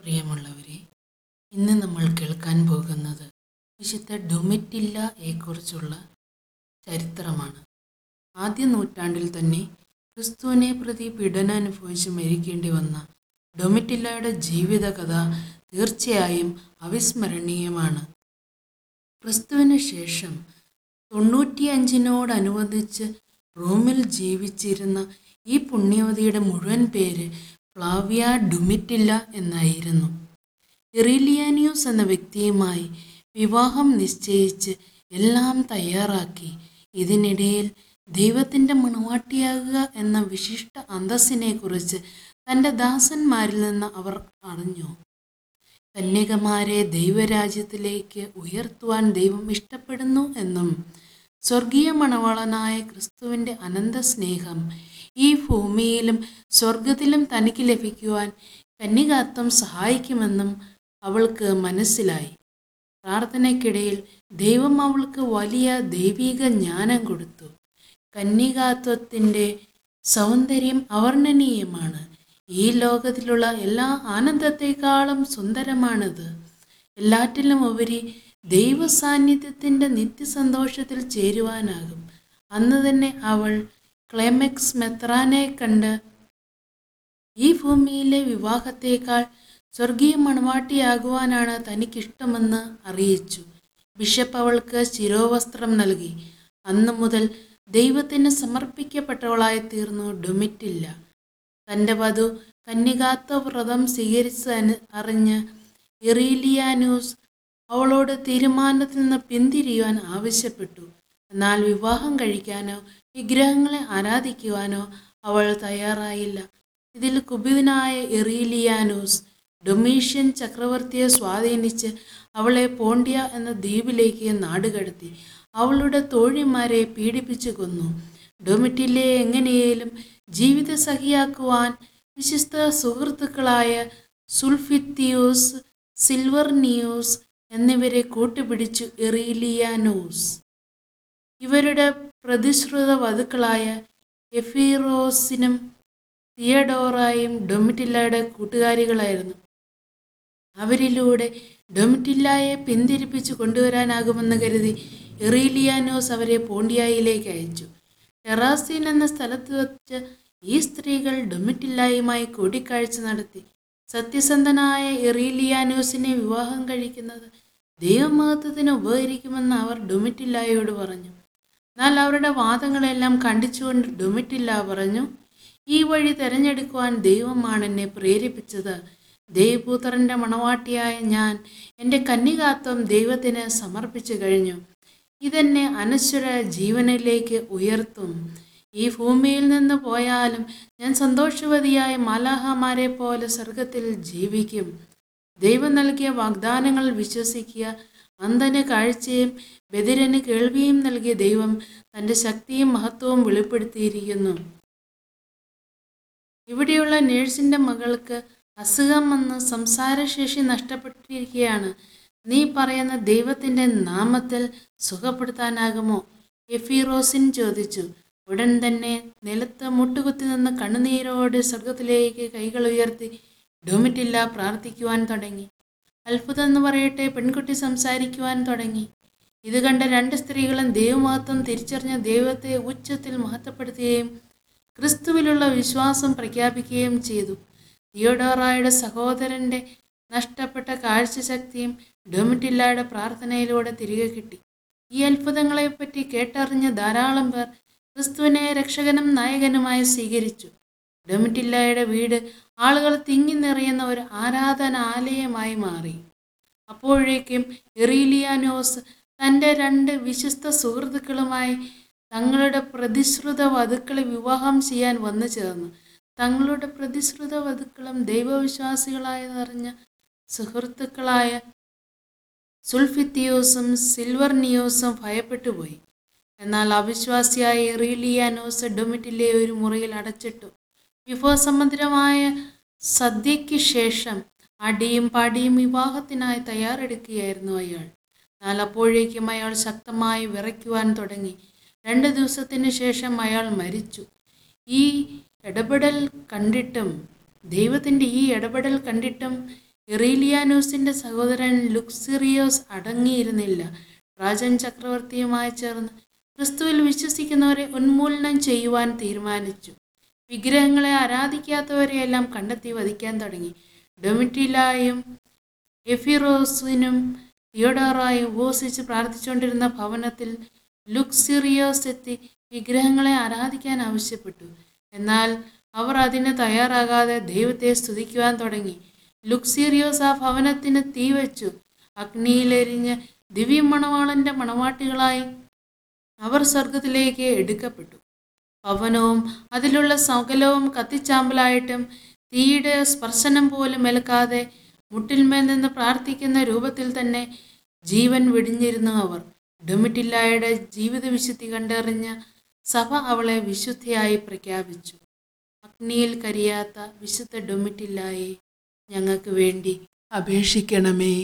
പ്രിയമുള്ളവരെ ഇന്ന് നമ്മൾ കേൾക്കാൻ പോകുന്നത് വിശുദ്ധ ഡൊമിറ്റില്ലയെക്കുറിച്ചുള്ള ചരിത്രമാണ്. ആദ്യ നൂറ്റാണ്ടിൽ തന്നെ ക്രിസ്തുവിനെ പ്രതി പീഡനം അനുഭവിച്ച് മരിക്കേണ്ടി വന്ന ഡൊമിറ്റില്ലയുടെ ജീവിതകഥ തീർച്ചയായും അവിസ്മരണീയമാണ്. ക്രിസ്തുവിന് ശേഷം തൊണ്ണൂറ്റിയഞ്ചിനോടനുബന്ധിച്ച് റോമിൽ ജീവിച്ചിരുന്ന ഈ പുണ്യവതിയുടെ മുഴുവൻ പേര് ഫ്ലാവിയ ഡുമിറ്റില്ല എന്നായിരുന്നു. ഇറിലിയാനിയൂസ് എന്ന വ്യക്തിയുമായി വിവാഹം നിശ്ചയിച്ച് എല്ലാം തയ്യാറാക്കി. ഇതിനിടയിൽ ദൈവത്തിന്റെ മണവാട്ടിയാകുക എന്ന വിശിഷ്ട അന്തസ്സിനെക്കുറിച്ച് തന്റെ ദാസന്മാരിൽ നിന്ന് അവർ അറിഞ്ഞു. കന്യകമാരെ ദൈവരാജ്യത്തിലേക്ക് ഉയർത്തുവാൻ ദൈവം ഇഷ്ടപ്പെടുന്നു എന്നും സ്വർഗീയ മണവാളനായ ക്രിസ്തുവിന്റെ അനന്ത സ്നേഹം ഈ ഭൂമിയിലും സ്വർഗത്തിലും തനിക്ക് ലഭിക്കുവാൻ കന്യകാത്വം സഹായിക്കുമെന്നും അവൾക്ക് മനസ്സിലായി. പ്രാർത്ഥനയ്ക്കിടയിൽ ദൈവം അവൾക്ക് വലിയ ദൈവിക ജ്ഞാനം കൊടുത്തു. കന്യകാത്വത്തിന്റെ സൗന്ദര്യം അവർണനീയമാണ്. ഈ ലോകത്തിലുള്ള എല്ലാ ആനന്ദത്തെക്കാളും സുന്ദരമാണിത്. എല്ലാറ്റിലും ഉപരി ദൈവസാന്നിധ്യത്തിന്റെ നിത്യസന്തോഷത്തിൽ ചേരുവാനാകും. അന്ന് തന്നെ അവൾ ക്ലൈമാക്സ് മെത്രാനെ കണ്ട് ഈ ഭൂമിയിലെ വിവാഹത്തേക്കാൾ സ്വർഗീയ മണവാട്ടിയാകുവാനാണ് തനിക്കിഷ്ടമെന്ന് അറിയിച്ചു. ബിഷപ്പ് അവൾക്ക് ശിരോവസ്ത്രം നൽകി. അന്നു മുതൽ ദൈവത്തിന് സമർപ്പിക്കപ്പെട്ടവളായി തീർന്നു ഡൊമിറ്റില്ല. തന്റെ വധു കന്നികാത്ത വ്രതം സ്വീകരിച്ച് അറിഞ്ഞ് ഇറീലിയാനൂസ് അവളോട് തീരുമാനത്തിൽ നിന്ന് പിന്തിരിയുവാൻ ആവശ്യപ്പെട്ടു. എന്നാൽ വിവാഹം കഴിക്കാനോ വിഗ്രഹങ്ങളെ ആരാധിക്കുവാനോ അവൾ തയ്യാറായില്ല. ഇതിൽ കുപിതനായ എറീലിയാനൂസ് ഡൊമീഷ്യൻ ചക്രവർത്തിയെ സ്വാധീനിച്ച് അവളെ പോണ്ടിയ എന്ന ദ്വീപിലേക്ക് നാടുകടത്തി അവളുടെ തോഴിമാരെ പീഡിപ്പിച്ചു കൊന്നു. ഡൊമിറ്റിലെ എങ്ങനെയേലും ജീവിത സഖിയാക്കുവാൻ വിശിഷ്ട സുഹൃത്തുക്കളായ സുൽഫിത്തിയൂസ് സിൽവർനിയൂസ് എന്നിവരെ കൂട്ടുപിടിച്ചു എറീലിയാനോസ്. ഇവരുടെ പ്രതിശ്രുത വധുക്കളായ എഫീറോസിനും തിയഡോറായും ഡൊമിറ്റില്ലയുടെ കൂട്ടുകാരികളായിരുന്നു. അവരിലൂടെ ഡൊമിറ്റില്ലായെ പിന്തിരിപ്പിച്ച് കൊണ്ടുവരാനാകുമെന്ന് കരുതി എറീലിയാനോസ് അവരെ പോണ്ടിയായിലേക്ക് അയച്ചു. ടെറാസീൻ എന്ന സ്ഥലത്ത് വച്ച് ഈ സ്ത്രീകൾ ഡൊമിറ്റില്ലായുമായി കൂടിക്കാഴ്ച നടത്തി. സത്യസന്ധനായ എറീലിയാനോസിനെ വിവാഹം കഴിക്കുന്നത് ദൈവമഹത്വത്തിന് ഉപകരിക്കുമെന്ന് അവർ ഡൊമിറ്റില്ലായോട് പറഞ്ഞു. എന്നാൽ അവരുടെ വാദങ്ങളെല്ലാം കണ്ടിച്ചുകൊണ്ട് ഡുമിറ്റില്ല പറഞ്ഞു ഈ വഴി തിരഞ്ഞെടുക്കുവാൻ ദൈവമാണ് എന്നെ പ്രേരിപ്പിച്ചത്. ദൈവപുത്രന്റെ മണവാട്ടിയായ ഞാൻ എന്റെ കന്നികാത്വം ദൈവത്തിന് സമർപ്പിച്ചു കഴിഞ്ഞു. ഇതെന്നെ അനശ്വര ജീവനിലേക്ക് ഉയർത്തും. ഈ ഭൂമിയിൽ നിന്ന് പോയാലും ഞാൻ സന്തോഷവതിയായ മാലാഹമാരെ പോലെ സ്വർഗത്തിൽ ജീവിക്കും. ദൈവം നൽകിയ വാഗ്ദാനങ്ങൾ വിശ്വസിക്കുക അന്ധന് കാഴ്ചയും ബദിരന് കേൾവിയും നൽകിയ ദൈവം തന്റെ ശക്തിയും മഹത്വവും വെളിപ്പെടുത്തിയിരിക്കുന്നു. ഇവിടെയുള്ള നേഴ്സിന്റെ മകൾക്ക് അസുഖം വന്ന് സംസാരശേഷി നഷ്ടപ്പെട്ടിരിക്കുകയാണ്. നീ പറയുന്ന ദൈവത്തിന്റെ നാമത്തിൽ സുഖപ്പെടുത്താനാകുമോ? എഫിറോസിൻ ചോദിച്ചു. ഉടൻ തന്നെ നിലത്ത് മുട്ടുകുത്തി നിന്ന് കണ്ണുനീരോട് സ്വർഗത്തിലേക്ക് കൈകൾ ഉയർത്തി ഡോമിറ്റില്ല പ്രാർത്ഥിക്കുവാൻ തുടങ്ങി. അത്ഭുതം എന്ന് പറയട്ടെ പെൺകുട്ടി സംസാരിക്കുവാൻ തുടങ്ങി. ഇത് കണ്ട രണ്ട് സ്ത്രീകളും ദൈവമഹത്വം തിരിച്ചറിഞ്ഞ ദൈവത്തെ ഉച്ചത്തിൽ മഹത്വപ്പെടുത്തുകയും ക്രിസ്തുവിലുള്ള വിശ്വാസം പ്രഖ്യാപിക്കുകയും ചെയ്തു. തിയോഡോറായുടെ സഹോദരന്റെ നഷ്ടപ്പെട്ട കാഴ്ചശക്തിയും ഡൊമിറ്റില്ലയുടെ പ്രാർത്ഥനയിലൂടെ തിരികെ കിട്ടി. ഈ അത്ഭുതങ്ങളെപ്പറ്റി കേട്ടറിഞ്ഞ ധാരാളം പേർ ക്രിസ്തുവിനെ രക്ഷകനും നായകനുമായി സ്വീകരിച്ചു. ഡൊമിറ്റില്ലയുടെ വീട് ആളുകൾ തിങ്ങി നിറയുന്ന ഒരു ആരാധനാലയമായി മാറി. അപ്പോഴേക്കും എറീലിയാനോസ് തന്റെ രണ്ട് വിശ്വസ്ത സുഹൃത്തുക്കളുമായി തങ്ങളുടെ പ്രതിശ്രുത വധുക്കളെ വിവാഹം ചെയ്യാൻ വന്നു ചേർന്നു. തങ്ങളുടെ പ്രതിശ്രുത വധുക്കളും ദൈവവിശ്വാസികളായതറിഞ്ഞ സുഹൃത്തുക്കളായ സുൽഫിത്തിയോസും സിൽവർനിയോസും ഭയപ്പെട്ടുപോയി എന്നാൽ അവിശ്വാസിയായ എറീലിയാനോസ് ഡൊമിറ്റിലെ ഒരു മുറിയിൽ അടച്ചിട്ടു. വിഭവസമുദ്രമായ സദ്യയ്ക്ക് ശേഷം അടിയും പാടിയും വിവാഹത്തിനായി തയ്യാറെടുക്കുകയായിരുന്നു അയാൾ. എന്നാൽ അപ്പോഴേക്കും അയാൾ ശക്തമായി വിറയ്ക്കുവാൻ തുടങ്ങി. രണ്ട് ദിവസത്തിന് ശേഷം അയാൾ മരിച്ചു. ഈ ഇടപെടൽ കണ്ടിട്ടും ദൈവത്തിന്റെ ഈ ഇടപെടൽ കണ്ടിട്ടും ഇറീലിയാനൂസിന്റെ സഹോദരൻ ലുക്സിറിയോസ് അടങ്ങിയിരുന്നില്ല. രാജൻ ചക്രവർത്തിയുമായി ചേർന്ന് ക്രിസ്തുവിൽ വിശ്വസിക്കുന്നവരെ ഉന്മൂലനം ചെയ്യുവാൻ തീരുമാനിച്ചു. വിഗ്രഹങ്ങളെ ആരാധിക്കാത്തവരെയെല്ലാം കണ്ടെത്തി വധിക്കാൻ തുടങ്ങി. ഡൊമിറ്റിലായും എഫിറോസിനും തിയോഡോറായും ഉപവസിച്ച് പ്രാർത്ഥിച്ചുകൊണ്ടിരുന്ന ഭവനത്തിൽ ലുക്സിറിയോസ് എത്തി വിഗ്രഹങ്ങളെ ആരാധിക്കാൻ ആവശ്യപ്പെട്ടു. എന്നാൽ അവർ അതിന് തയ്യാറാകാതെ ദൈവത്തെ സ്തുതിക്കുവാൻ തുടങ്ങി. ലുക്സീറിയോസ് ആ ഭവനത്തിന് തീ വെച്ചു. അഗ്നിയിലെരിഞ്ഞ് ദിവ്യ മണവാളന്റെ മണവാട്ടികളായി അവർ സ്വർഗത്തിലേക്ക് എടുക്കപ്പെട്ടു. ഭവനവും അതിലുള്ള സകലവും കത്തിച്ചാമ്പലായിട്ടും തീയുടെ സ്പർശനം പോലും ഏൽക്കാതെ മുട്ടിന്മേൽ നിന്ന് പ്രാർത്ഥിക്കുന്ന രൂപത്തിൽ തന്നെ ജീവൻ വെടിഞ്ഞിരുന്നു അവർ. ഡൊമിറ്റില്ലായുടെ ജീവിത വിശുദ്ധി കണ്ടറിഞ്ഞ സഭ അവളെ വിശുദ്ധയായി പ്രഖ്യാപിച്ചു. അഗ്നിയിൽ കരിയാത്ത വിശുദ്ധ ഡൊമിറ്റില്ലായെ ഞങ്ങൾക്ക് വേണ്ടി അപേക്ഷിക്കണമേ.